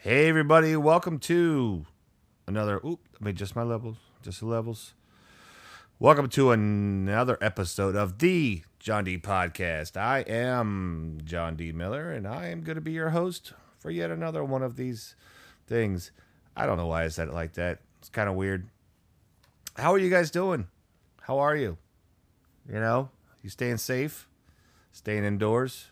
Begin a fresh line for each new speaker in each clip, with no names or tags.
Hey everybody, welcome to another oop, I me just my levels, just the levels. Welcome to another episode of the John D Podcast. I am John D. Miller and I am gonna be your host for yet another one of these things. I don't know why I said it like that. It's kind of weird. How are you guys doing? How are you? You know, you staying safe? Staying indoors?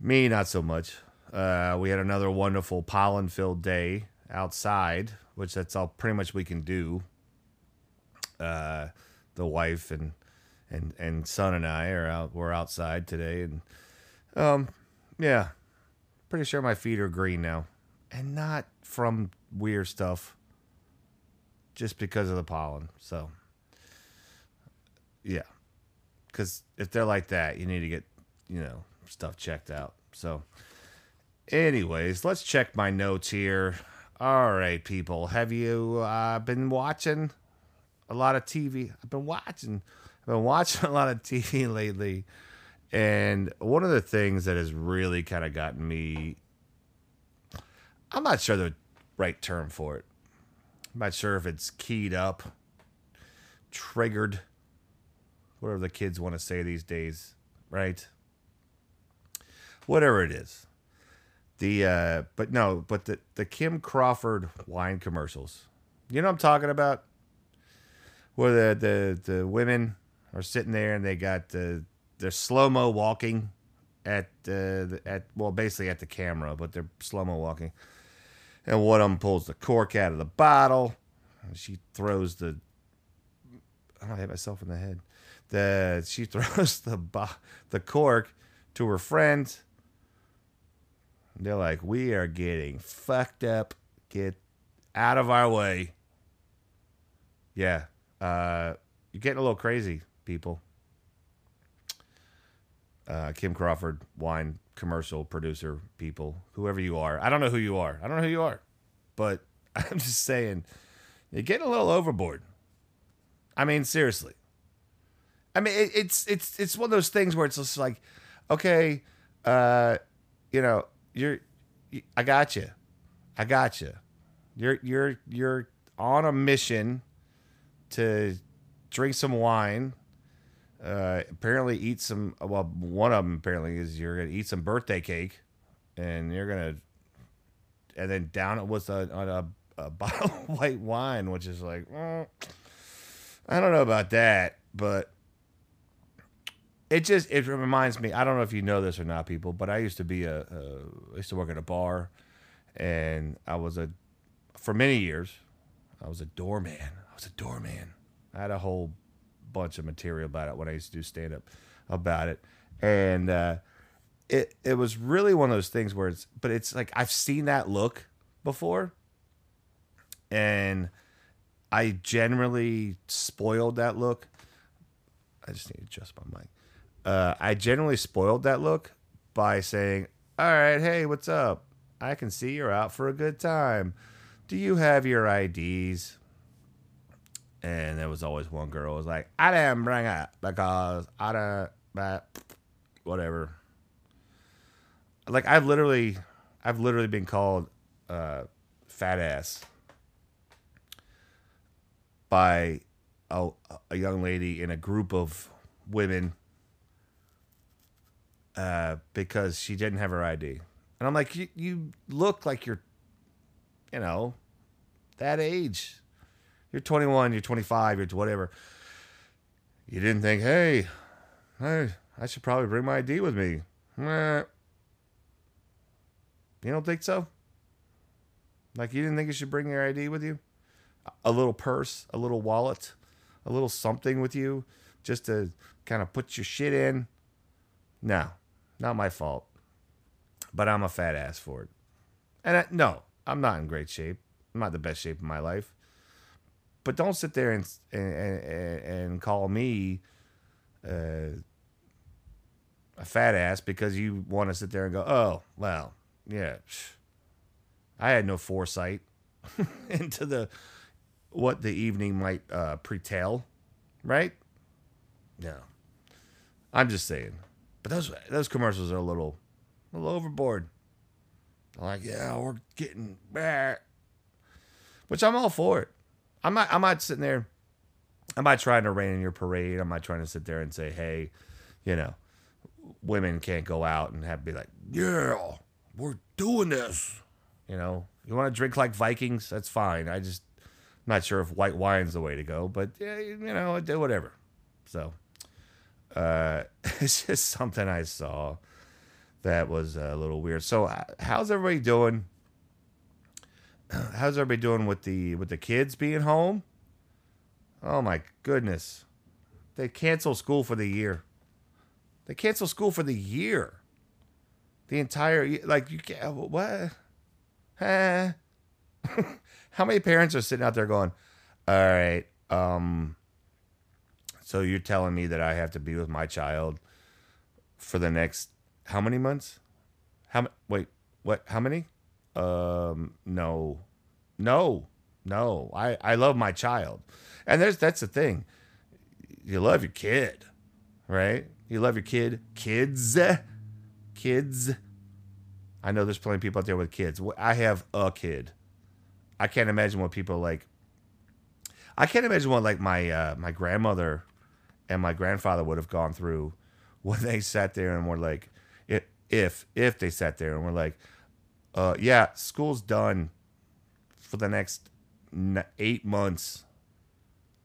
Me, not so much. Uh, we had another wonderful pollen filled day outside, which that's all pretty much we can do. Uh, the wife and and and son and I are out. We're outside today, and um, yeah, pretty sure my feet are green now, and not from weird stuff, just because of the pollen. So, yeah, because if they're like that, you need to get you know stuff checked out. So. Anyways, let's check my notes here. All right, people. Have you uh, been watching a lot of TV? I've been watching. I've been watching a lot of TV lately, and one of the things that has really kind of gotten me. I'm not sure the right term for it. I'm not sure if it's keyed up, triggered, whatever the kids want to say these days, right? Whatever it is the uh but no but the the kim crawford wine commercials. You know what i'm talking about? Where the the, the women are sitting there and they got the they're slow-mo walking at uh, the at well basically at the camera but they're slow-mo walking. And one of them pulls the cork out of the bottle. She throws the i don't hit myself in the head. The she throws the bo- the cork to her friend they're like, we are getting fucked up. Get out of our way. Yeah. Uh, you're getting a little crazy, people. Uh, Kim Crawford, wine commercial producer, people, whoever you are. I don't know who you are. I don't know who you are. But I'm just saying, you're getting a little overboard. I mean, seriously. I mean, it, it's it's it's one of those things where it's just like, okay, uh, you know, you're I got you. I got you. You're you're you're on a mission to drink some wine. Uh, apparently, eat some. Well, one of them apparently is you're gonna eat some birthday cake, and you're gonna, and then down it with a on a, a bottle of white wine, which is like, mm, I don't know about that, but it just it reminds me. I don't know if you know this or not, people, but I used to be a, a I used to work at a bar, and I was a for many years. I was a doorman. I was a doorman. I had a whole bunch of material about it when I used to do stand up about it, and uh, it it was really one of those things where it's but it's like I've seen that look before, and I generally spoiled that look. I just need to adjust my mic uh, I generally spoiled that look by saying, All right, hey, what's up? I can see you're out for a good time. Do you have your IDs? And there was always one girl was like, I didn't bring it because I don't, but whatever. Like I've literally, I've literally been called uh, fat ass by a, a young lady in a group of women uh, because she didn't have her ID. And I'm like, you, look like you're, you know, that age. You're 21, you're 25, you're whatever. You didn't think, hey, hey, I should probably bring my ID with me. You don't think so? Like, you didn't think you should bring your ID with you? A little purse, a little wallet, a little something with you just to kind of put your shit in? No. Not my fault. But I'm a fat ass for it. And I, no, I'm not in great shape. I'm not the best shape of my life. But don't sit there and and, and, and call me uh, a fat ass because you want to sit there and go, oh, well, yeah. I had no foresight into the what the evening might uh, pretell, right? No. I'm just saying. But those those commercials are a little a little overboard. They're like, yeah, we're getting back. Which I'm all for it. I'm not I'm not sitting there. I'm not trying to rain in your parade. I'm not trying to sit there and say, hey, you know, women can't go out and have be like, yeah, we're doing this. You know, you want to drink like Vikings? That's fine. I just I'm not sure if white wine's the way to go, but yeah, you know, do whatever. So, uh, it's just something I saw that was a little weird. So, how's everybody doing? How's everybody doing with the with the kids being home? Oh my goodness. They cancel school for the year. They cancel school for the year. The entire. Like you can't what? Huh? How many parents are sitting out there going, All right, um, so you're telling me that I have to be with my child for the next how many months? How wait, what how many? Um no. No. No. I I love my child. And there's that's the thing. You love your kid, right? You love your kid. Kids. Kids. I know there's plenty of people out there with kids. I have a kid. I can't imagine what people like. I can't imagine what like my uh, my grandmother and my grandfather would have gone through when they sat there and were like, if if they sat there and were like, uh, yeah, school's done for the next eight months.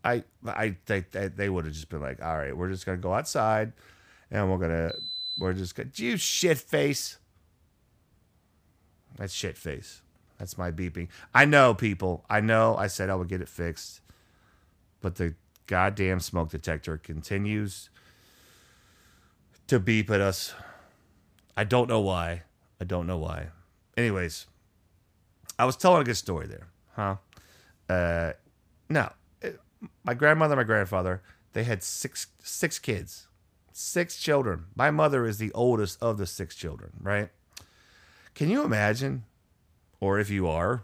I I that they would have just been like, all right, we're just gonna go outside, and we're gonna we're just gonna you shit face. That's shit face. That's my beeping. I know, people. I know. I said I would get it fixed, but the goddamn smoke detector continues to beep at us. I don't know why. I don't know why. Anyways, I was telling a good story there, huh? Uh, now, my grandmother, my grandfather, they had six six kids, six children. My mother is the oldest of the six children, right? Can you imagine, or if you are,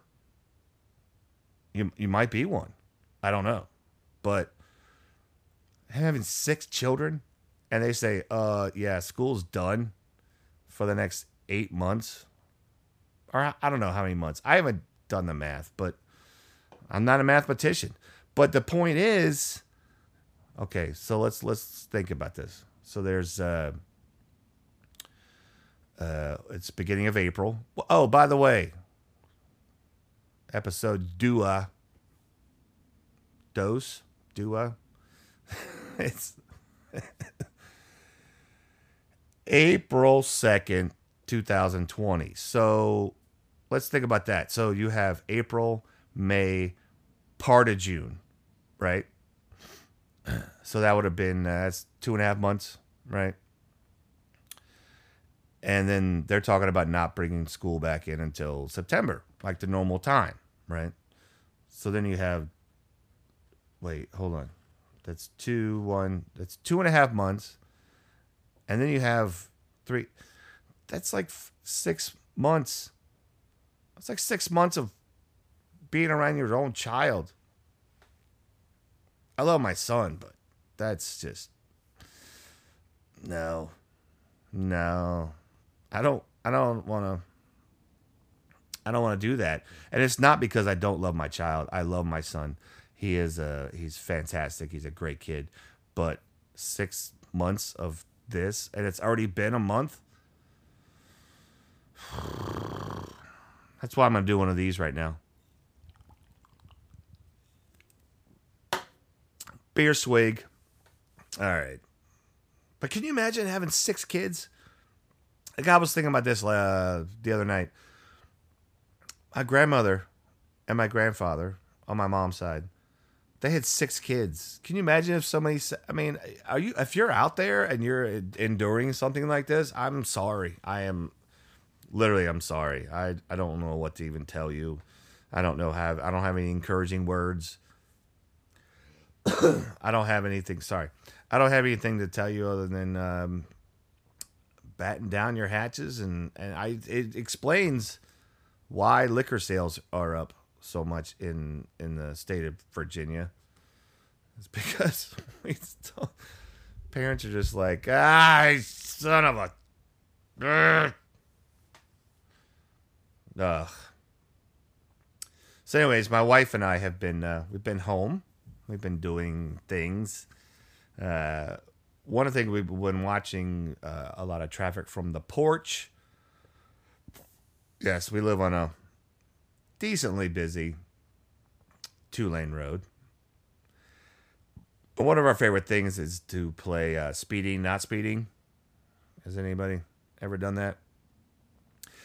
you you might be one. I don't know, but having six children, and they say, "Uh, yeah, school's done for the next eight months." Or I don't know how many months. I haven't done the math, but I'm not a mathematician. But the point is, okay, so let's let's think about this. So there's uh uh it's beginning of April. Oh, by the way, episode Dua Dose Dua. it's April 2nd, 2020. So let's think about that. So you have April, May, part of June, right? So that would have been uh, that's two and a half months, right? And then they're talking about not bringing school back in until September, like the normal time, right? So then you have, wait, hold on, that's two one, that's two and a half months, and then you have three, that's like six months. It's like six months of being around your own child. I love my son, but that's just no, no. I don't. I don't want to. I don't want to do that, and it's not because I don't love my child. I love my son. He is a. He's fantastic. He's a great kid, but six months of this, and it's already been a month. That's why I'm gonna do one of these right now. beer swig. All right. But can you imagine having six kids? Like I was thinking about this uh, the other night. My grandmother and my grandfather on my mom's side, they had six kids. Can you imagine if somebody? I mean, are you? If you're out there and you're enduring something like this, I'm sorry. I am literally. I'm sorry. I I don't know what to even tell you. I don't know have I don't have any encouraging words. I don't have anything. Sorry, I don't have anything to tell you other than um, batten down your hatches, and and I it explains why liquor sales are up so much in in the state of Virginia. It's because we still, parents are just like, ah, son of a. Ugh. So, anyways, my wife and I have been uh, we've been home. We've been doing things. Uh, one of the things we've been watching uh, a lot of traffic from the porch. Yes, we live on a decently busy two lane road. One of our favorite things is to play uh, speeding, not speeding. Has anybody ever done that?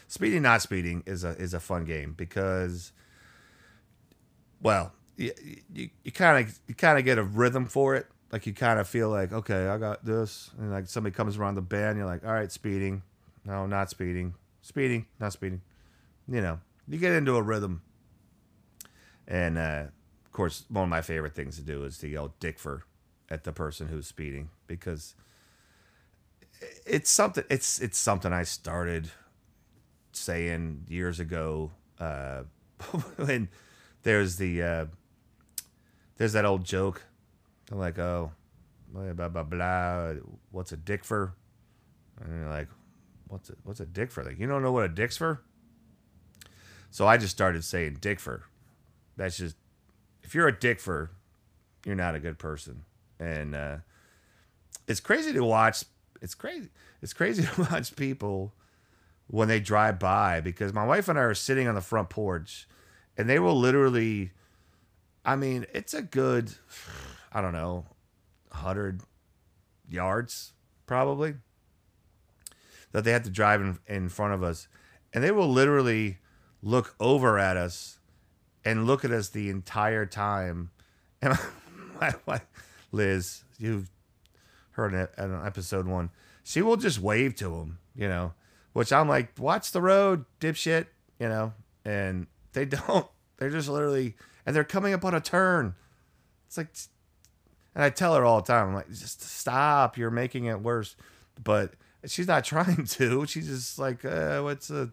Speeding, not speeding is a is a fun game because, well, you you, you kind of you kind of get a rhythm for it. Like you kind of feel like, okay, I got this, and like somebody comes around the bend, you're like, all right, speeding, no, not speeding, speeding, not speeding. You know, you get into a rhythm, and uh, of course, one of my favorite things to do is to yell "Dickfer" at the person who's speeding because it's something. It's it's something I started saying years ago uh, when there's the uh, there's that old joke. I'm like, oh, blah blah blah blah. What's a dick for? And you're like, what's a what's a dick for? Like, you don't know what a dick's for? So I just started saying dick for. That's just if you're a dick for, you're not a good person. And uh, it's crazy to watch. It's crazy. It's crazy to watch people when they drive by because my wife and I are sitting on the front porch and they will literally I mean, it's a good I don't know, 100 yards probably that they have to drive in, in front of us and they will literally look over at us and look at us the entire time and my, Liz, you've heard it in episode one, she will just wave to them, you know, which I'm like, watch the road, dipshit, you know, and they don't. They're just literally, and they're coming up on a turn. It's like, and I tell her all the time, I'm like, just stop, you're making it worse. But she's not trying to. She's just like, uh, what's a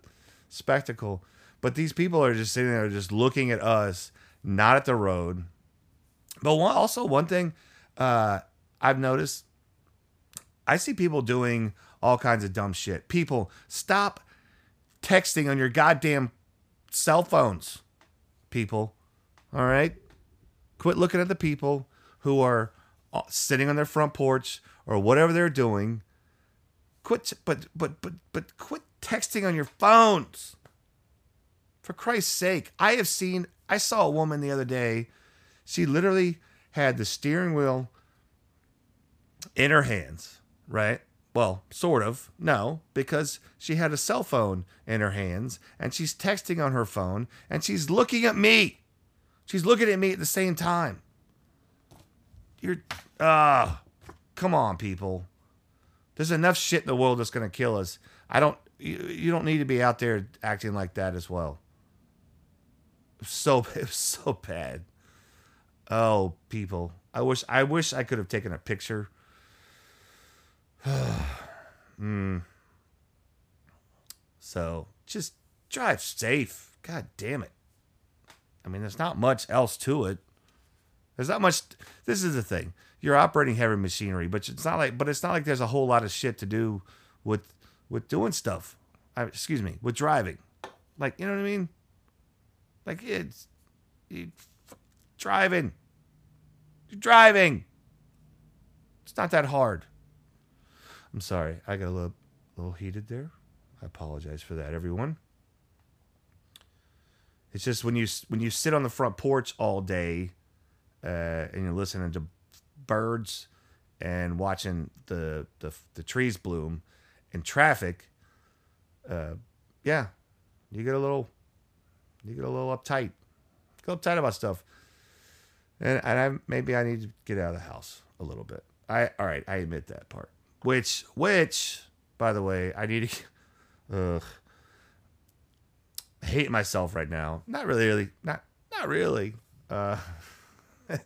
spectacle? But these people are just sitting there, just looking at us, not at the road. But one, also one thing uh, I've noticed, I see people doing all kinds of dumb shit. People, stop texting on your goddamn cell phones. People, all right? Quit looking at the people who are uh, sitting on their front porch or whatever they're doing. Quit, but but but but quit texting on your phones. For Christ's sake, I have seen. I saw a woman the other day. She literally had the steering wheel in her hands, right? Well, sort of. No, because she had a cell phone in her hands and she's texting on her phone and she's looking at me. She's looking at me at the same time. You're ah, uh, come on, people. There's enough shit in the world that's gonna kill us. I don't. You, you don't need to be out there acting like that as well. So it was so bad. Oh, people. I wish I wish I could have taken a picture mm. So just drive safe. God damn it. I mean, there's not much else to it. There's not much. This is the thing. You're operating heavy machinery, but it's not like. But it's not like there's a whole lot of shit to do with with doing stuff. I, excuse me, with driving. Like you know what I mean? Like it's you, driving. You're driving. It's not that hard. I'm sorry. I got a little, little heated there. I apologize for that, everyone. It's just when you when you sit on the front porch all day uh, and you're listening to birds and watching the the, the trees bloom and traffic, uh, yeah, you get a little you get a little uptight, get uptight about stuff, and, and I maybe I need to get out of the house a little bit. I all right, I admit that part. Which, which, by the way, I need to. Ugh. Hate myself right now. Not really, really, not, not really. Uh,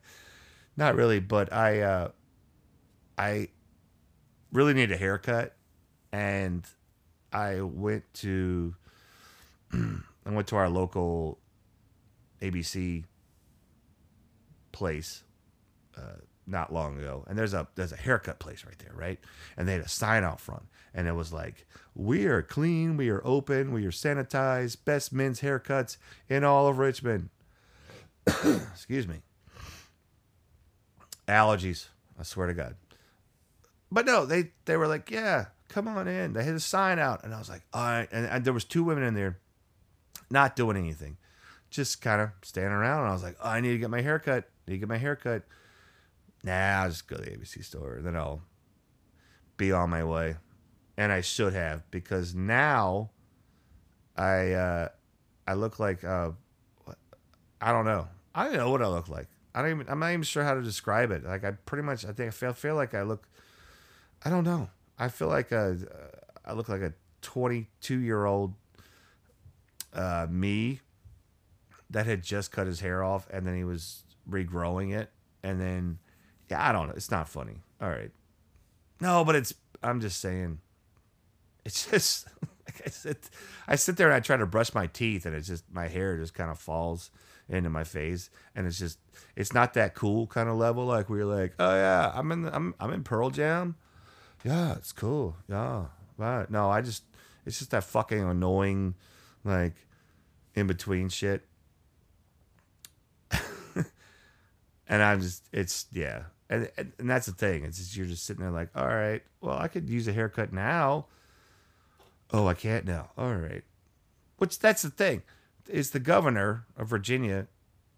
not really, but I, uh, I really need a haircut, and I went to, I went to our local ABC place uh, not long ago, and there's a there's a haircut place right there, right? And they had a sign out front, and it was like, "We are clean, we are open, we are sanitized, best men's haircuts in all of Richmond." Excuse me. Allergies, I swear to God. But no, they they were like, "Yeah, come on in." They had a sign out, and I was like, "All right." And, and there was two women in there, not doing anything, just kind of standing around. And I was like, oh, "I need to get my haircut. Need to get my haircut." Nah, I'll just go to the ABC store, and then I'll be on my way. And I should have because now I uh, I look like uh, I don't know. I don't know what I look like. I don't even. I'm not even sure how to describe it. Like I pretty much. I think I feel feel like I look. I don't know. I feel like a. I look like a 22 year old uh, me that had just cut his hair off and then he was regrowing it and then yeah I don't know. It's not funny. All right. No, but it's. I'm just saying. It's just I sit. I sit there and I try to brush my teeth and it's just my hair just kind of falls into my face, and it's just it's not that cool kind of level. Like we're like, oh yeah, I'm in I'm I'm in Pearl Jam. Yeah, it's cool. Yeah, right. No, I just it's just that fucking annoying, like in between shit. and I'm just it's yeah. And, and that's the thing. It's just you're just sitting there like, all right, well, I could use a haircut now. Oh, I can't now. All right. Which that's the thing is the governor of Virginia.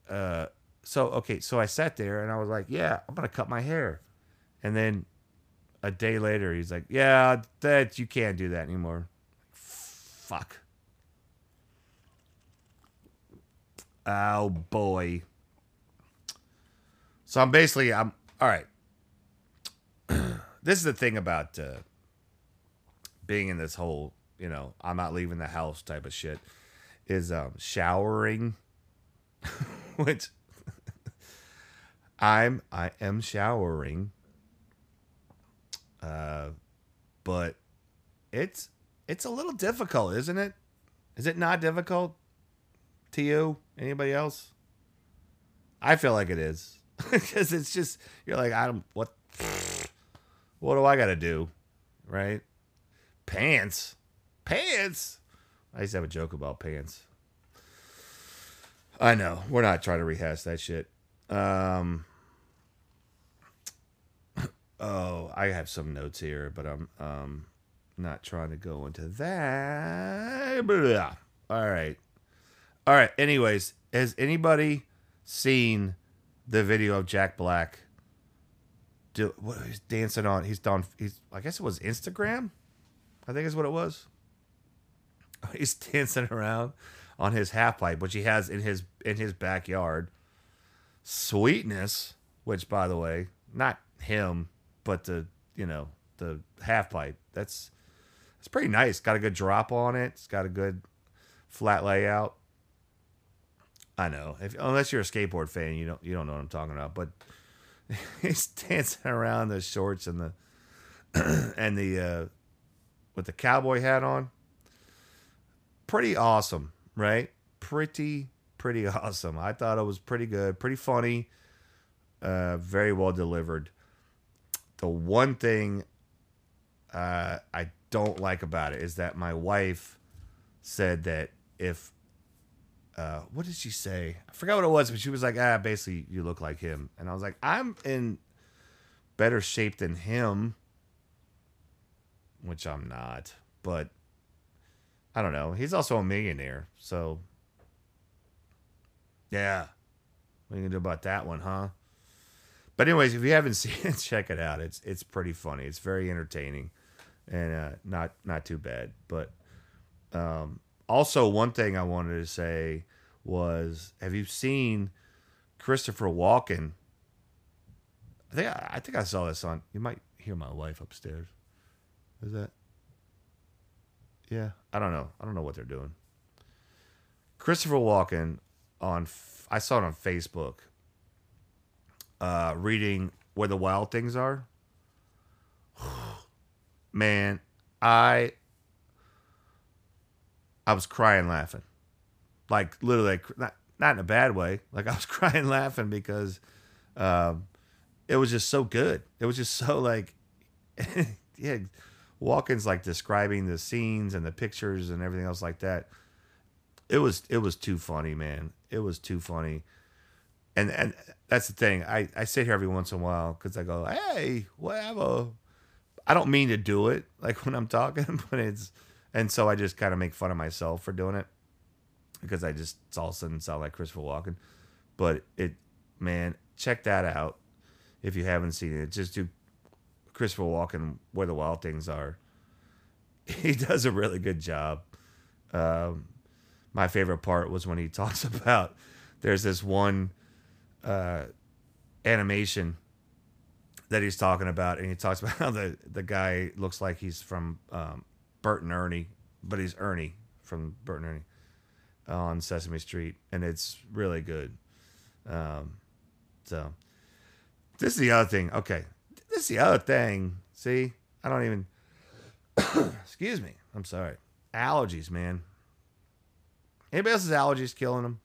Uh, so okay, so I sat there and I was like, yeah, I'm gonna cut my hair, and then a day later he's like, yeah, that you can't do that anymore. Fuck. Oh boy. So I'm basically I'm all right. this is the thing about uh, being in this whole, you know, I'm not leaving the house type of shit is um, showering, which I'm I am showering, uh, but it's it's a little difficult, isn't it? Is it not difficult to you? Anybody else? I feel like it is because it's just you're like I don't what what do I got to do, right? Pants, pants. I used to have a joke about pants. I know. We're not trying to rehash that shit. Um, oh, I have some notes here, but I'm um not trying to go into that. All right. All right. Anyways, has anybody seen the video of Jack Black? Do what he's dancing on? He's done. He's. I guess it was Instagram. I think is what it was. He's dancing around on his half pipe, which he has in his in his backyard. Sweetness, which by the way, not him, but the you know the half pipe. That's it's pretty nice. Got a good drop on it. It's got a good flat layout. I know. If unless you're a skateboard fan, you don't you don't know what I'm talking about. But he's dancing around the shorts and the and the uh, with the cowboy hat on pretty awesome, right? Pretty, pretty awesome. I thought it was pretty good, pretty funny, uh, very well delivered. The one thing uh, I don't like about it is that my wife said that if uh, what did she say? I forgot what it was, but she was like, ah, basically, you look like him. And I was like, I'm in better shape than him, which I'm not. But I don't know. He's also a millionaire, so yeah. What are you gonna do about that one, huh? But anyways, if you haven't seen it, check it out. It's it's pretty funny. It's very entertaining, and uh, not not too bad. But um, also, one thing I wanted to say was, have you seen Christopher Walken? I think I, I think I saw this on. You might hear my wife upstairs. Is that? Yeah, I don't know. I don't know what they're doing. Christopher Walken on I saw it on Facebook. Uh, reading where the wild things are. Man, I I was crying laughing. Like literally not not in a bad way. Like I was crying laughing because um it was just so good. It was just so like, yeah. Walken's like describing the scenes and the pictures and everything else like that. It was it was too funny, man. It was too funny. And and that's the thing. I, I sit here every once in a while because I go, hey, whatever. I don't mean to do it like when I'm talking, but it's and so I just kind of make fun of myself for doing it because I just all of a sudden sound like Christopher Walken. But it, man, check that out if you haven't seen it. Just do Christopher Walken, Where the Wild Things Are. He does a really good job. Um, my favorite part was when he talks about there's this one uh, animation that he's talking about, and he talks about how the the guy looks like he's from um, Bert and Ernie, but he's Ernie from Bert and Ernie on Sesame Street, and it's really good. Um, so this is the other thing. Okay, this is the other thing. See, I don't even. excuse me. I'm sorry. Allergies, man. Anybody else's allergies killing them?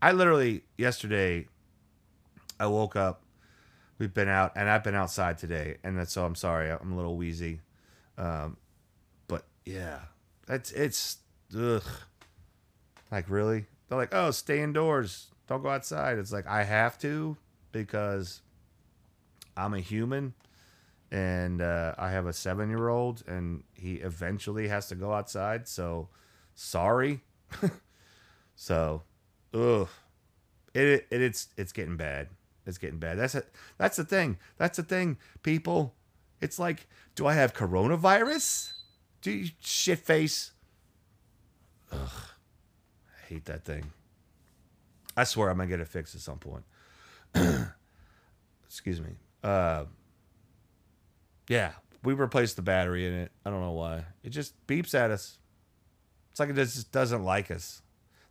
I literally yesterday, I woke up. We've been out, and I've been outside today, and that's so I'm sorry. I'm a little wheezy, um, but yeah, that's it's ugh. Like really, they're like, oh, stay indoors, don't go outside. It's like I have to because I'm a human, and uh, I have a seven year old, and he eventually has to go outside. So sorry. so ugh, it, it it's it's getting bad. It's getting bad. That's it. That's the thing. That's the thing, people. It's like, do I have coronavirus? Do you shit face? Ugh, I hate that thing. I swear I'm gonna get it fixed at some point. Excuse me. Uh, yeah, we replaced the battery in it. I don't know why. It just beeps at us. It's like it just doesn't like us.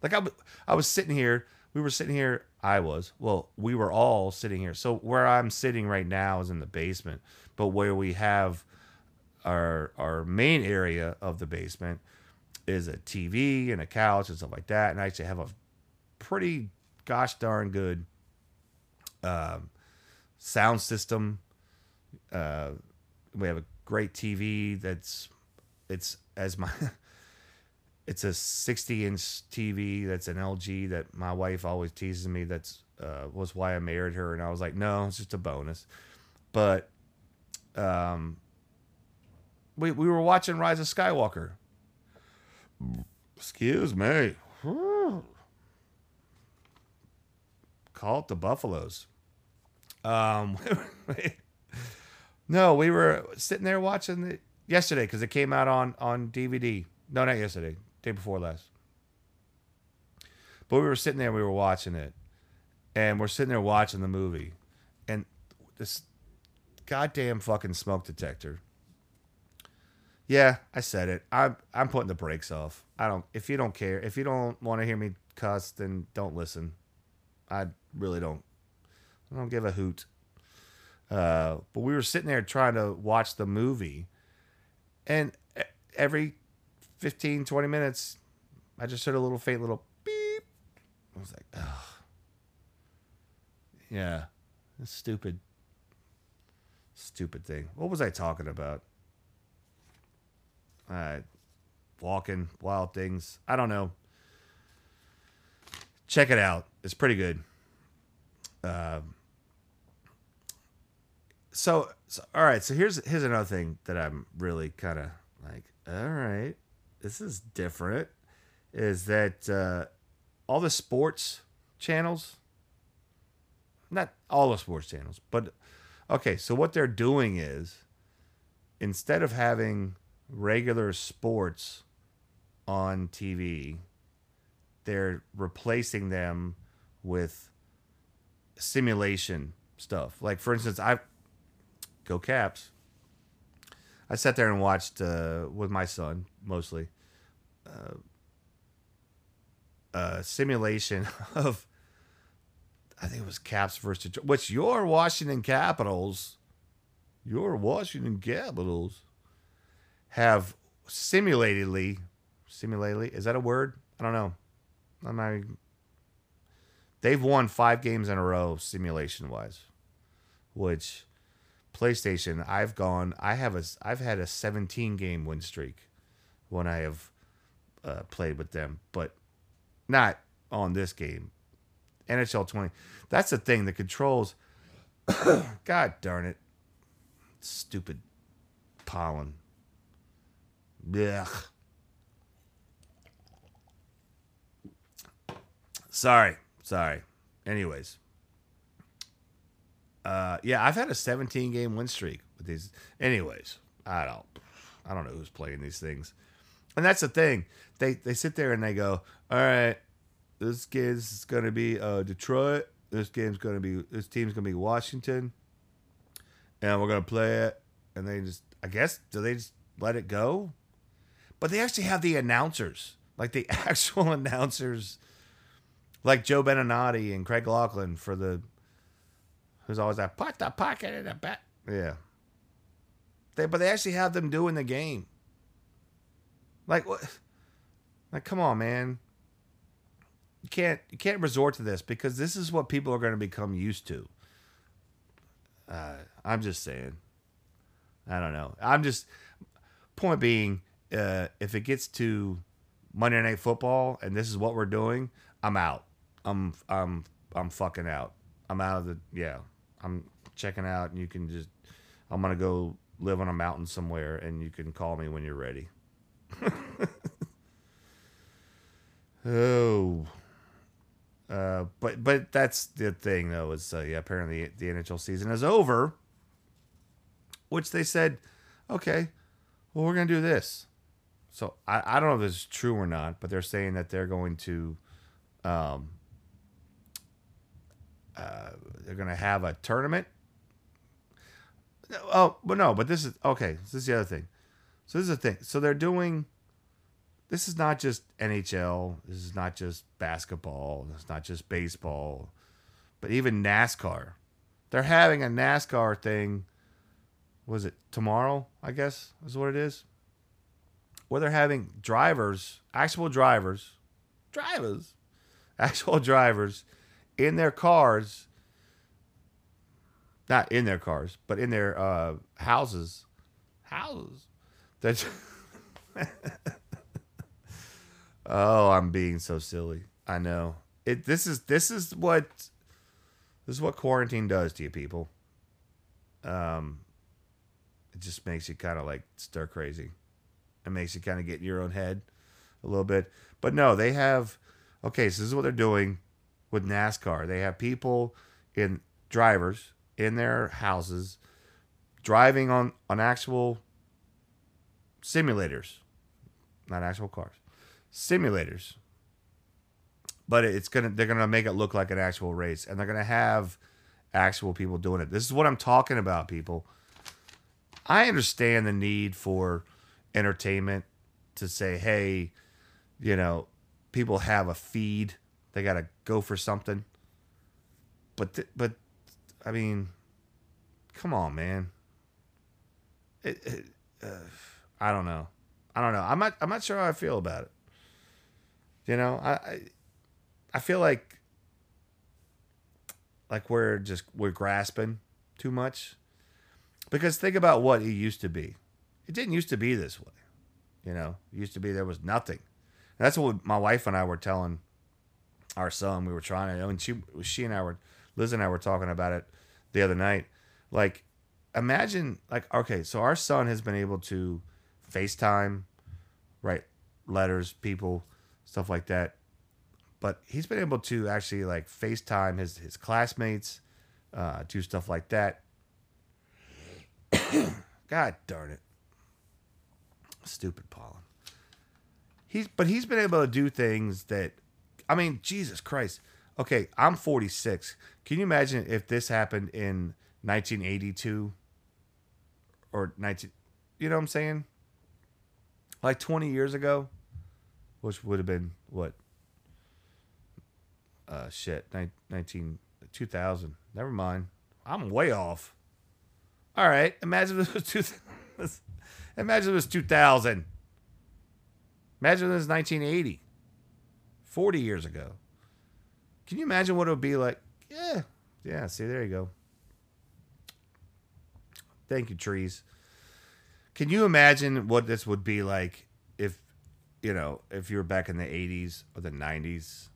Like I, I was sitting here. We were sitting here. I was. Well, we were all sitting here. So where I'm sitting right now is in the basement, but where we have our our main area of the basement is a TV and a couch and stuff like that. And I actually have a pretty gosh darn good um, sound system. Uh, we have a great TV that's it's as my it's a 60 inch TV that's an LG that my wife always teases me. That's uh, was why I married her, and I was like, no, it's just a bonus. But um, we we were watching Rise of Skywalker. Excuse me. Call it the Buffaloes. Um, no, we were sitting there watching it yesterday because it came out on on DVD. No, not yesterday day before last. But we were sitting there, we were watching it, and we're sitting there watching the movie, and this goddamn fucking smoke detector. Yeah, I said it. I'm I'm putting the brakes off. I don't. If you don't care, if you don't want to hear me cuss, then don't listen. I really don't. I don't give a hoot. Uh, but we were sitting there trying to watch the movie, and every 15, 20 minutes, I just heard a little faint little beep. I was like, ugh. Yeah. It's stupid. Stupid thing. What was I talking about? Uh, Walken, wild things. I don't know. Check it out. It's pretty good. Um, so, so, all right. So here's here's another thing that I'm really kind of like. All right, this is different is that uh, all the sports channels, not all the sports channels, but okay, so what they're doing is instead of having regular sports on TV, they're replacing them with simulation stuff. Like for instance, I go Caps. I sat there and watched uh, with my son mostly uh, simulation of I think it was Caps versus Detroit, which your Washington Capitals, your Washington Capitals have simulatedly, simulatedly, is that a word? I don't know. I'm not. They've won five games in a row, simulation wise. which PlayStation, I've gone, I have a, I've had a 17 game win streak when I have uh, played with them, but not on this game. NHL 20. That's the thing. The controls. God darn it. Stupid pollen. Ugh. Sorry. Sorry. Anyways. Uh, yeah, I've had a 17 game win streak with these. Anyways, I don't, I don't know who's playing these things, and that's the thing. They they sit there and they go, all right, this game's gonna be uh, Detroit. This game's gonna be this team's gonna be Washington, and we're gonna play it. And they just, I guess, do they just let it go? But they actually have the announcers, like the actual announcers, like Joe Beninati and Craig Laughlin for the. Who's always that put the pocket in the back. Yeah. They, but they actually have them doing the game. Like what? Like, come on, man. You can't you can't resort to this because this is what people are going to become used to. Uh, I'm just saying. I don't know. I'm just point being, uh, if it gets to Monday Night Football and this is what we're doing, I'm out. I'm I'm I'm fucking out. I'm out of the yeah. I'm checking out, and you can just. I'm gonna go live on a mountain somewhere, and you can call me when you're ready. oh. Uh, but but that's the thing though is uh, yeah apparently the NHL season is over, which they said, okay, well we're gonna do this. So I, I don't know if this is true or not, but they're saying that they're going to, um, uh, they're gonna have a tournament. Oh, but no, but this is okay. This is the other thing. So this is the thing. So they're doing this is not just NHL. This is not just basketball. It's not just baseball, but even NASCAR. They're having a NASCAR thing. Was it tomorrow? I guess is what it is. Where they're having drivers, actual drivers, drivers, actual drivers, in their cars. Not in their cars, but in their uh, houses. Houses. That. Oh, I'm being so silly. I know. It this is this is what this is what quarantine does to you people. Um it just makes you kind of like stir crazy. It makes you kind of get in your own head a little bit. But no, they have okay, so this is what they're doing with NASCAR. They have people in drivers in their houses driving on on actual simulators, not actual cars simulators. But it's gonna they're gonna make it look like an actual race, and they're gonna have actual people doing it. This is what I'm talking about, people. I understand the need for entertainment to say, hey, you know, people have a feed, they gotta go for something. But th- but I mean, come on, man. It, it, uh, I don't know. I don't know. I'm not. I'm not sure how I feel about it. You know, I, I, feel like like we're just we're grasping too much. Because think about what it used to be. It didn't used to be this way. You know, it used to be there was nothing. And that's what my wife and I were telling our son. We were trying to, I mean, she, she and I were, Liz and I were talking about it the other night. Like, imagine, like, okay, so our son has been able to FaceTime, write letters, people, stuff like that. But he's been able to actually like FaceTime his his classmates, uh, do stuff like that. God darn it, stupid pollen. He's but he's been able to do things that, I mean, Jesus Christ. Okay, I'm 46. Can you imagine if this happened in 1982 or 19? You know what I'm saying? Like 20 years ago which would have been what? Uh, shit, 19, 2000. Never mind. I'm way off. All right. Imagine this was two. imagine it was 2000. Imagine this was 1980. 40 years ago. Can you imagine what it would be like? Yeah. Yeah. See, there you go. Thank you, trees. Can you imagine what this would be like you know, if you were back in the 80s or the 90s?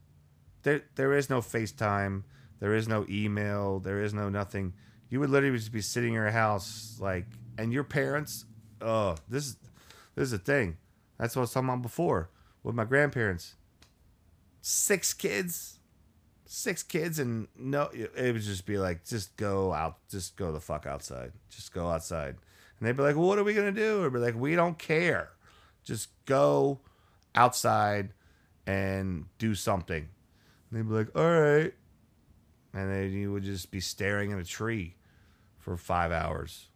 There, there is no FaceTime. There is no email. There is no nothing. You would literally just be sitting in your house, like, and your parents. Oh, this, this is a thing. That's what I was talking about before with my grandparents. Six kids, six kids, and no, it would just be like, just go out, just go the fuck outside, just go outside, and they'd be like, well, what are we gonna do? Or be like, we don't care, just go outside and do something. And they'd be like, all right, and then you would just be staring at a tree for five hours,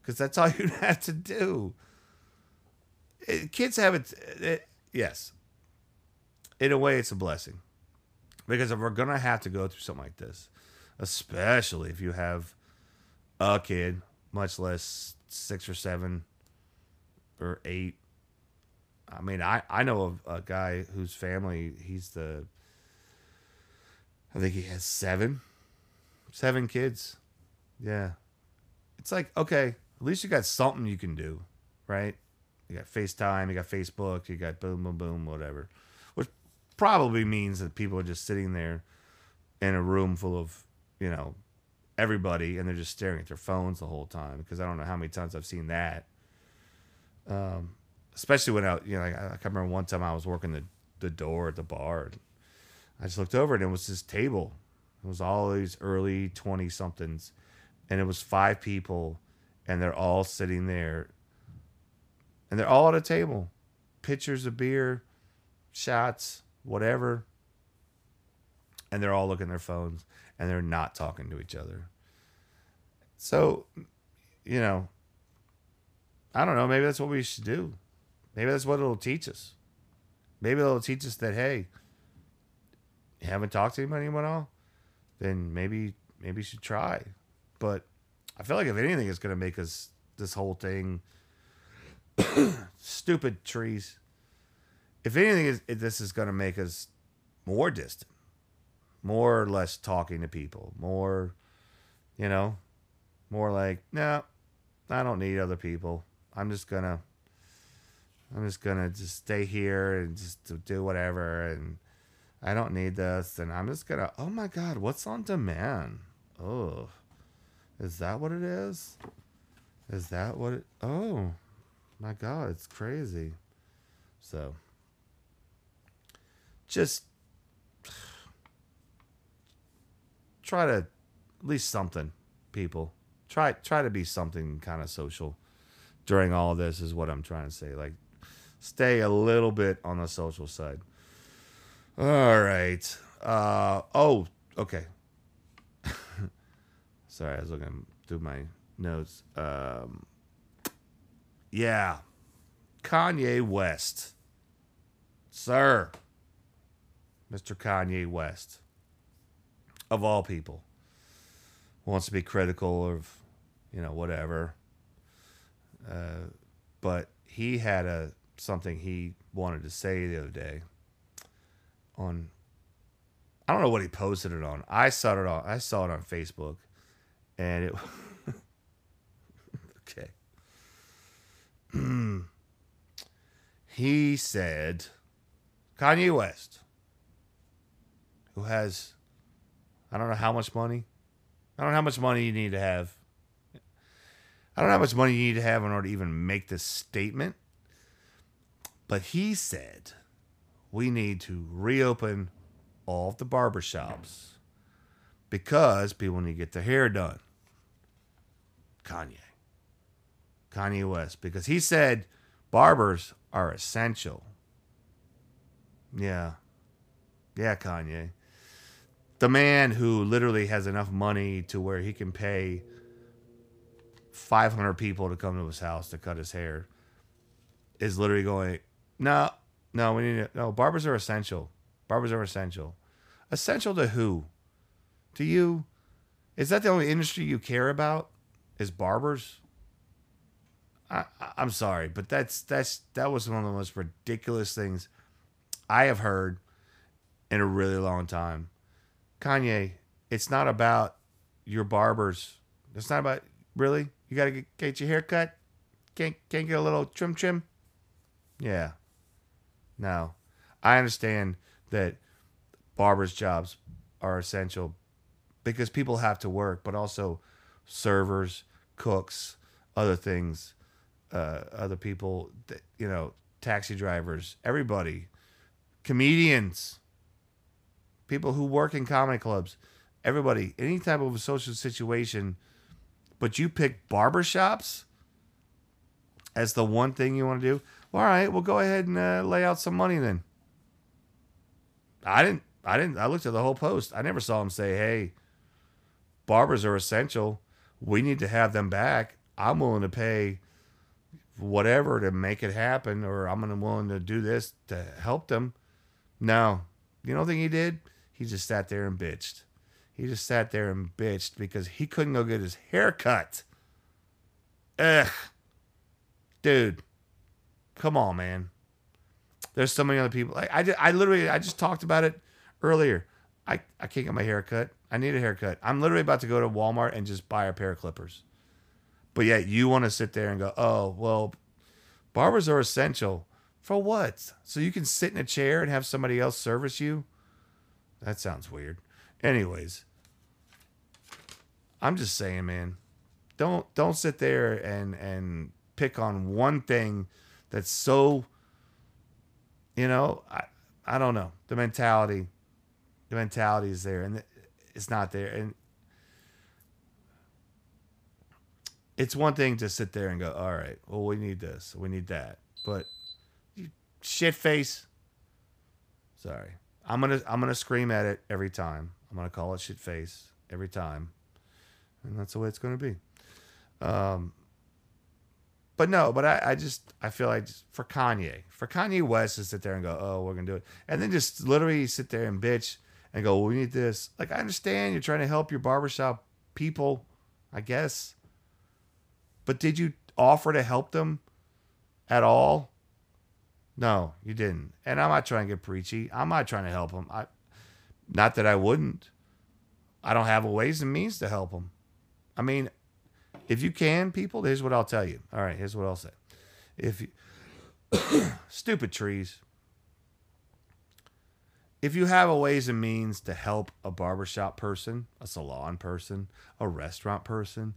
because that's all you'd have to do. It, kids have it, it yes in a way it's a blessing because if we're gonna have to go through something like this especially if you have a kid much less six or seven or eight i mean i i know of a guy whose family he's the i think he has seven seven kids yeah it's like okay at least you got something you can do right you got FaceTime, you got Facebook, you got boom, boom, boom, whatever. Which probably means that people are just sitting there in a room full of, you know, everybody and they're just staring at their phones the whole time because I don't know how many times I've seen that. Um, especially when I, you know, I, I can remember one time I was working the, the door at the bar. I just looked over and it was this table. It was all these early 20 somethings and it was five people and they're all sitting there and they're all at a table, pitchers of beer, shots, whatever, and they're all looking at their phones and they're not talking to each other. So, you know, I don't know. Maybe that's what we should do. Maybe that's what it'll teach us. Maybe it'll teach us that hey, you haven't talked to anybody at all, then maybe maybe you should try. But I feel like if anything, it's to make us this whole thing stupid trees. If anything, is this is to make us more distant, more or less talking to people, more, you know, more like, no, I don't need other people. I'm just gonna, I'm just gonna just stay here and just do whatever, and I don't need this, and I'm just gonna. Oh my God, what's on demand? Oh, is that what it is? Is that what it? Oh my God, it's crazy. So, just try to at least something, people. Try try to be something kind of social during all this is what I'm trying to say. Like, stay a little bit on the social side. All right. Uh, oh, okay. Sorry, I was looking through my notes. Um, yeah. Kanye West. Sir. Mr. Kanye West. Of all people. Wants to be critical of, you know, whatever. Uh, but he had a something he wanted to say the other day on I don't know what he posted it on. I saw it on I saw it on Facebook and it okay. he said, Kanye West, who has, I don't know how much money. I don't know how much money you need to have. I don't know how much money you need to have in order to even make this statement. But he said, we need to reopen all of the barbershops because people need to get their hair done. Kanye. Kanye West because he said barbers are essential. Yeah. Yeah, Kanye. The man who literally has enough money to where he can pay 500 people to come to his house to cut his hair is literally going, no, no, we need to, no, barbers are essential. Barbers are essential. Essential to who? To you? Is that the only industry you care about? Is barbers? I, I'm sorry, but that's that's that was one of the most ridiculous things I have heard in a really long time. Kanye, it's not about your barbers. It's not about really. You gotta get, get your hair cut. Can't can't get a little trim trim. Yeah. No, I understand that barbers' jobs are essential because people have to work, but also servers, cooks, other things, uh, other people, that, you know, taxi drivers, everybody, comedians, people who work in comedy clubs, everybody, any type of a social situation, but you pick barbershops as the one thing you want to do. Well, we'll go ahead and uh, lay out some money then. I didn't, I didn't, I looked at the whole post. I never saw him say, hey, barbers are essential. We need to have them back. I'm willing to pay whatever to make it happen, or I'm willing to do this to help them. No, you don't think he did? He just sat there and bitched. He just sat there and bitched because he couldn't go get his hair cut. Ugh, dude, come on, man. There's so many other people. I, I literally, I just talked about it earlier. I, I can't get my hair cut. I need a haircut. I'm literally about to go to Walmart and just buy a pair of clippers. But yet you want to sit there and go, oh, well, barbers are essential. For what? So you can sit in a chair and have somebody else service you? That sounds weird. Anyways, I'm just saying, man, don't don't sit there and and pick on one thing that's so you know, I I don't know. The mentality the mentality is there and it's not there and it's one thing to sit there and go, all right, well, we need this, we need that, but shit face. Sorry, I'm gonna I'm gonna scream at it every time. I'm gonna call it shit face every time, and that's the way it's gonna be. Um, but no, but I, I just I feel like for Kanye, for Kanye West to sit there and go, oh, we're gonna do it, and then just literally sit there and bitch and go, well, we need this. Like I understand you're trying to help your barbershop people, I guess. But did you offer to help them at all? No, you didn't. And I'm not trying to get preachy. I'm not trying to help them. I, not that I wouldn't. I don't have a ways and means to help them. I mean, if you can, people, here's what I'll tell you. All right, here's what I'll say. If you, stupid trees. If you have a ways and means to help a barbershop person, a salon person, a restaurant person,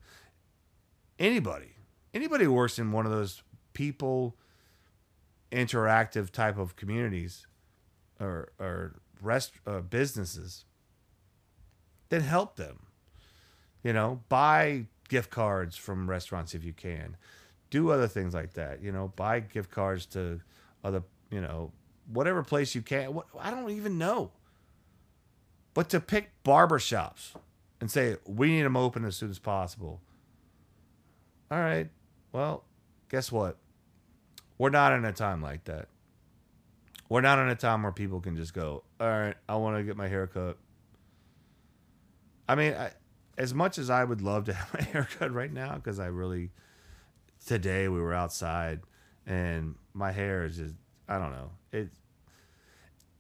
anybody, anybody who works in one of those people interactive type of communities or or rest uh, businesses, then help them. You know, buy gift cards from restaurants if you can. Do other things like that. You know, buy gift cards to other, you know, whatever place you can. What, I don't even know. But to pick barbershops and say, we need them open as soon as possible all right, well, guess what? We're not in a time like that. We're not in a time where people can just go, all right, I want to get my hair cut. I mean, I, as much as I would love to have my haircut right now, because I really, today we were outside and my hair is just, I don't know. It,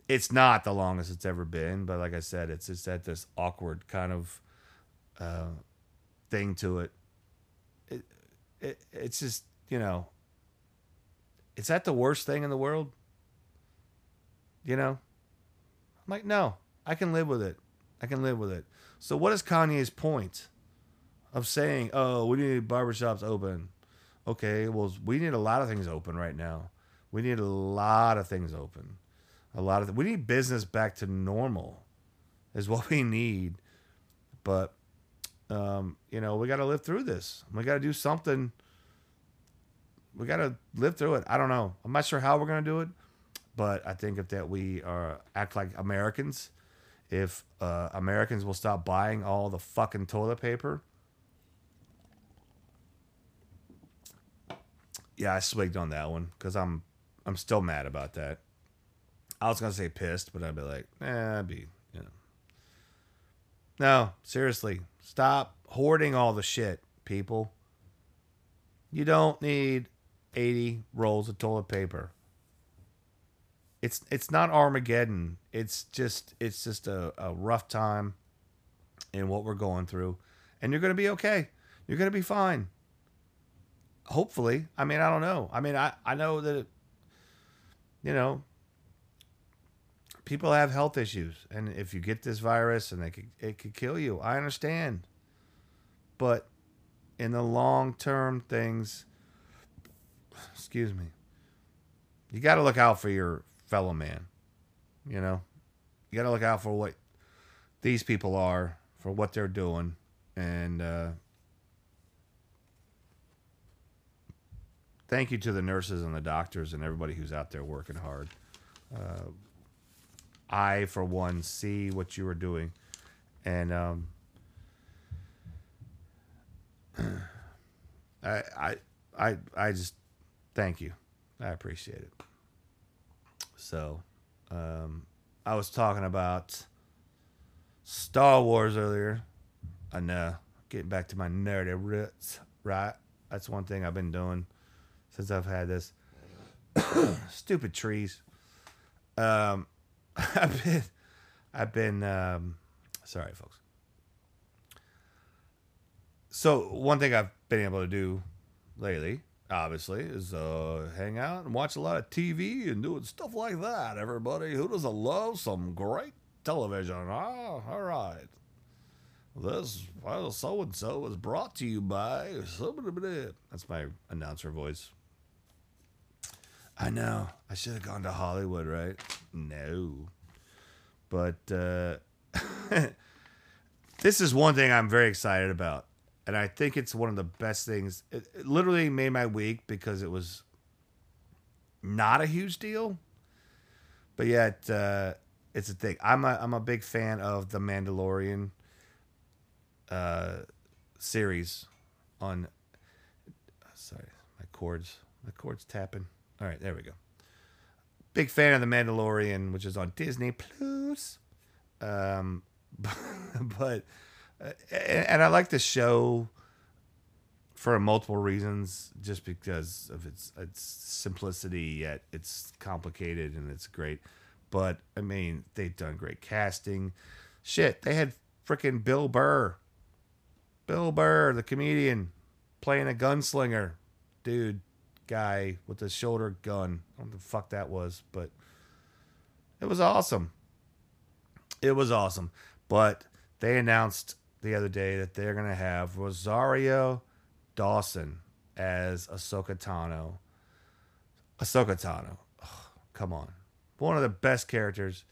it's not the longest it's ever been, but like I said, it's just at this awkward kind of uh, thing to it it, it's just you know is that the worst thing in the world? You know? I'm like no i can live with it. I can live with it so what is kanye's point of saying oh we need barbershops open okay well we need a lot of things open right now we need a lot of things open a lot of th- we need business back to normal is what we need but um, you know, we got to live through this. We got to do something. We got to live through it. I don't know. I'm not sure how we're to do it, but I think if that we are act like Americans, if uh, Americans will stop buying all the fucking toilet paper. Yeah, I swigged on that one because I'm I'm still mad about that. I was gonna say pissed, but I'd be like, eh, I'd be you know. No, seriously, Stop hoarding all the shit, people. You don't need 80 rolls of toilet paper. It's it's not Armageddon. It's just it's just a, a rough time in what we're going through. And you're gonna be okay. You're gonna be fine. hopefully. I mean, I don't know. I mean, I I know that, you know, people have health issues, and if you get this virus, and it could, it could kill you. I understand, but in the long term things, excuse me, you got to look out for your fellow man. You know, you got to look out for what these people are, for what they're doing, and. uh thank you to the nurses and the doctors and everybody who's out there working hard. Uh, I, for one, see what you are doing, and um, I, I, I, I just thank you. I appreciate it. So, um, I was talking about Star Wars earlier. I know, getting back to my nerdy roots, right? That's one thing I've been doing since I've had this. Stupid trees. Um, I've been, I've been, um, sorry, folks. So one thing I've been able to do lately, obviously, is uh, hang out and watch a lot of TV and doing stuff like that. Everybody who doesn't love some great television? Ah, all right. This well, so and so is brought to you by. That's my announcer voice. I know. I should have gone to Hollywood, right? No. But uh, this is one thing I'm very excited about. And I think it's one of the best things. It, it literally made my week because it was not a huge deal. But yet, uh, it's a thing. I'm a, I'm a big fan of the Mandalorian uh, series on. Sorry, my cords. My cords tapping. All right, there we go. Big fan of The Mandalorian, which is on Disney Plus. Um, but and I like the show for multiple reasons, just because of its its simplicity yet it's complicated and it's great. But I mean, they've done great casting. Shit, they had freaking Bill Burr, Bill Burr, the comedian, playing a gunslinger, dude guy with a shoulder gun. I don't know the fuck that was, but it was awesome. It was awesome. But they announced the other day that they're gonna have Rosario Dawson as Ahsoka Tano. Ahsoka Tano. Oh, come on. One of the best characters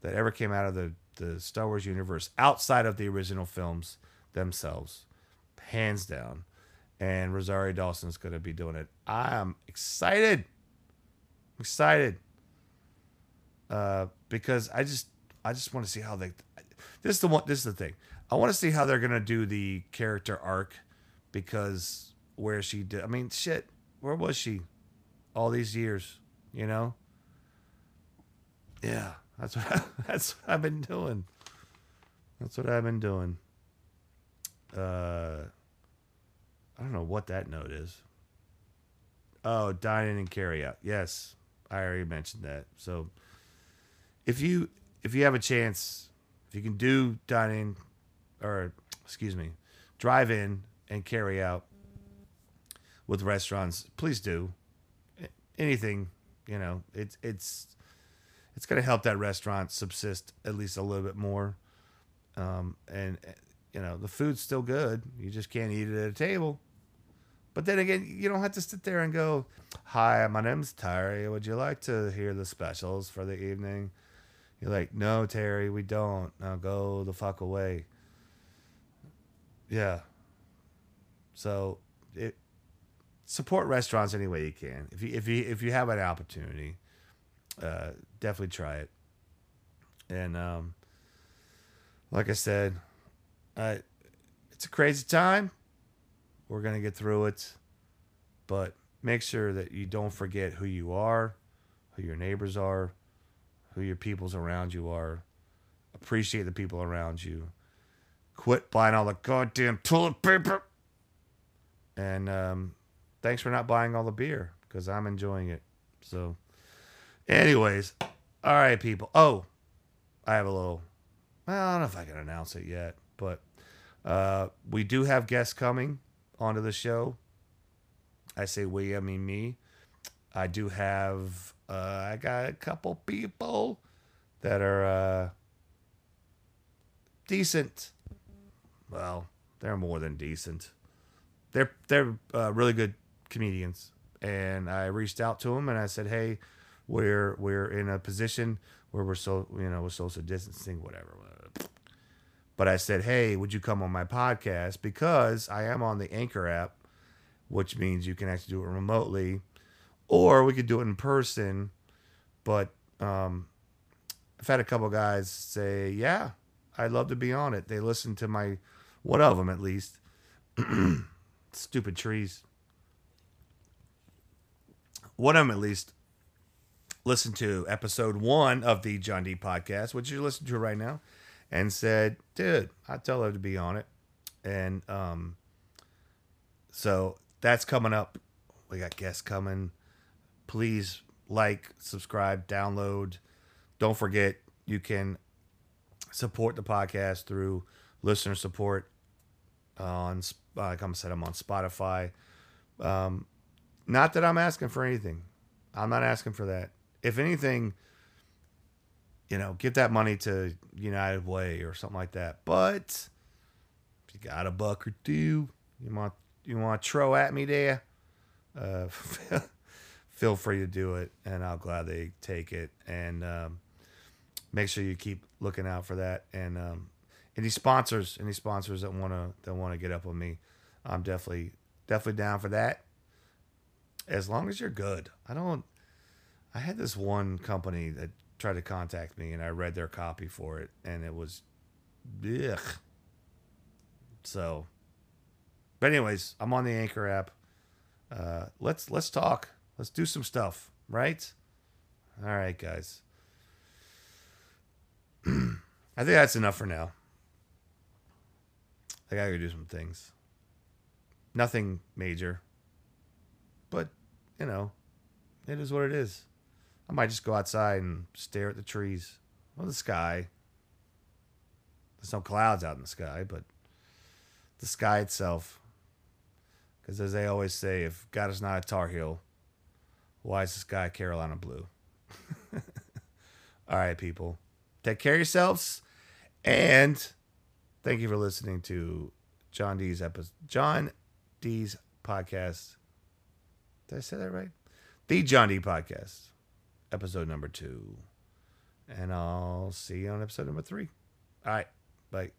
that ever came out of the, the Star Wars universe outside of the original films themselves. Hands down and Rosario Dawson's to be doing it. I am excited. I'm excited uh, because I just I just want to see how they. This is the one. This is the thing. I want to see how they're to do the character arc because where she did. I mean, shit. Where was she all these years? You know. Yeah, that's what I, that's what I've been doing. That's what I've been doing. Uh I don't know what that note is. Oh, dining and carry out. Yes, I already mentioned that. So if you if you have a chance, if you can do dining or excuse me, drive in and carry out with restaurants, please do. Anything, you know, it's it's it's going to help that restaurant subsist at least a little bit more. Um, and you know, the food's still good. You just can't eat it at a table. But then again, you don't have to sit there and go, Hi, my name's Terry. Would you like to hear the specials for the evening? You're like, No, Terry, we don't. Now go the fuck away. Yeah. So it support restaurants any way you can. If you if you if you have an opportunity, uh, definitely try it. And um, like I said, uh, it's a crazy time. We're to get through it. But make sure that you don't forget who you are, who your neighbors are, who your peoples around you are. Appreciate the people around you. Quit buying all the goddamn toilet paper. And um, thanks for not buying all the beer because I'm enjoying it. So, anyways, all right, people. Oh, I have a little. Well, I don't know if I can announce it yet, but uh, we do have guests coming onto the show. I say we, I mean me. I do have, uh, I got a couple people that are uh, decent. Well, they're more than decent. They're they're uh, really good comedians, and I reached out to them and I said, hey, we're we're in a position where we're so you know we're social distancing, whatever. But I said, hey, would you come on my podcast because I am on the Anchor app, which means you can actually do it remotely, or we could do it in person. But um, I've had a couple guys say, yeah, I'd love to be on it. They listen to my one of them at least. Stupid trees. One of them at least listened to episode one of the John D podcast, which you're listening to right now, and said, dude, I'd tell her to be on it. And um, so that's coming up. We got guests coming. Please like, subscribe, download. Don't forget, you can support the podcast through listener support on like I said, I'm on Spotify. Um, not that I'm asking for anything. I'm not asking for that. If anything, you know, give that money to United Way or something like that. But if you got a buck or two, you want you want to throw at me there, uh, feel free to do it, and I'll gladly take it. And um, make sure you keep looking out for that. And um, any sponsors, any sponsors that wanna that wanna get up with me, I'm definitely definitely down for that. As long as you're good. I don't. I had this one company that tried to contact me, and I read their copy for it, and it was, ugh. So, but anyways, I'm on the Anchor app. Uh, let's let's talk. Let's do some stuff, right? All right, guys. I think that's enough for now. I gotta go do some things. Nothing major. But, you know, it is what it is. I might just go outside and stare at the trees or the sky. There's no clouds out in the sky, but the sky itself. Because as they always say, if God is not a Tar Heel, why is the sky Carolina blue? All right, people. Take care of yourselves. And thank you for listening to John D's episode. John D's podcast. Did I say that right? The John D podcast, episode number two. And I'll see you on episode number three. All right. Bye.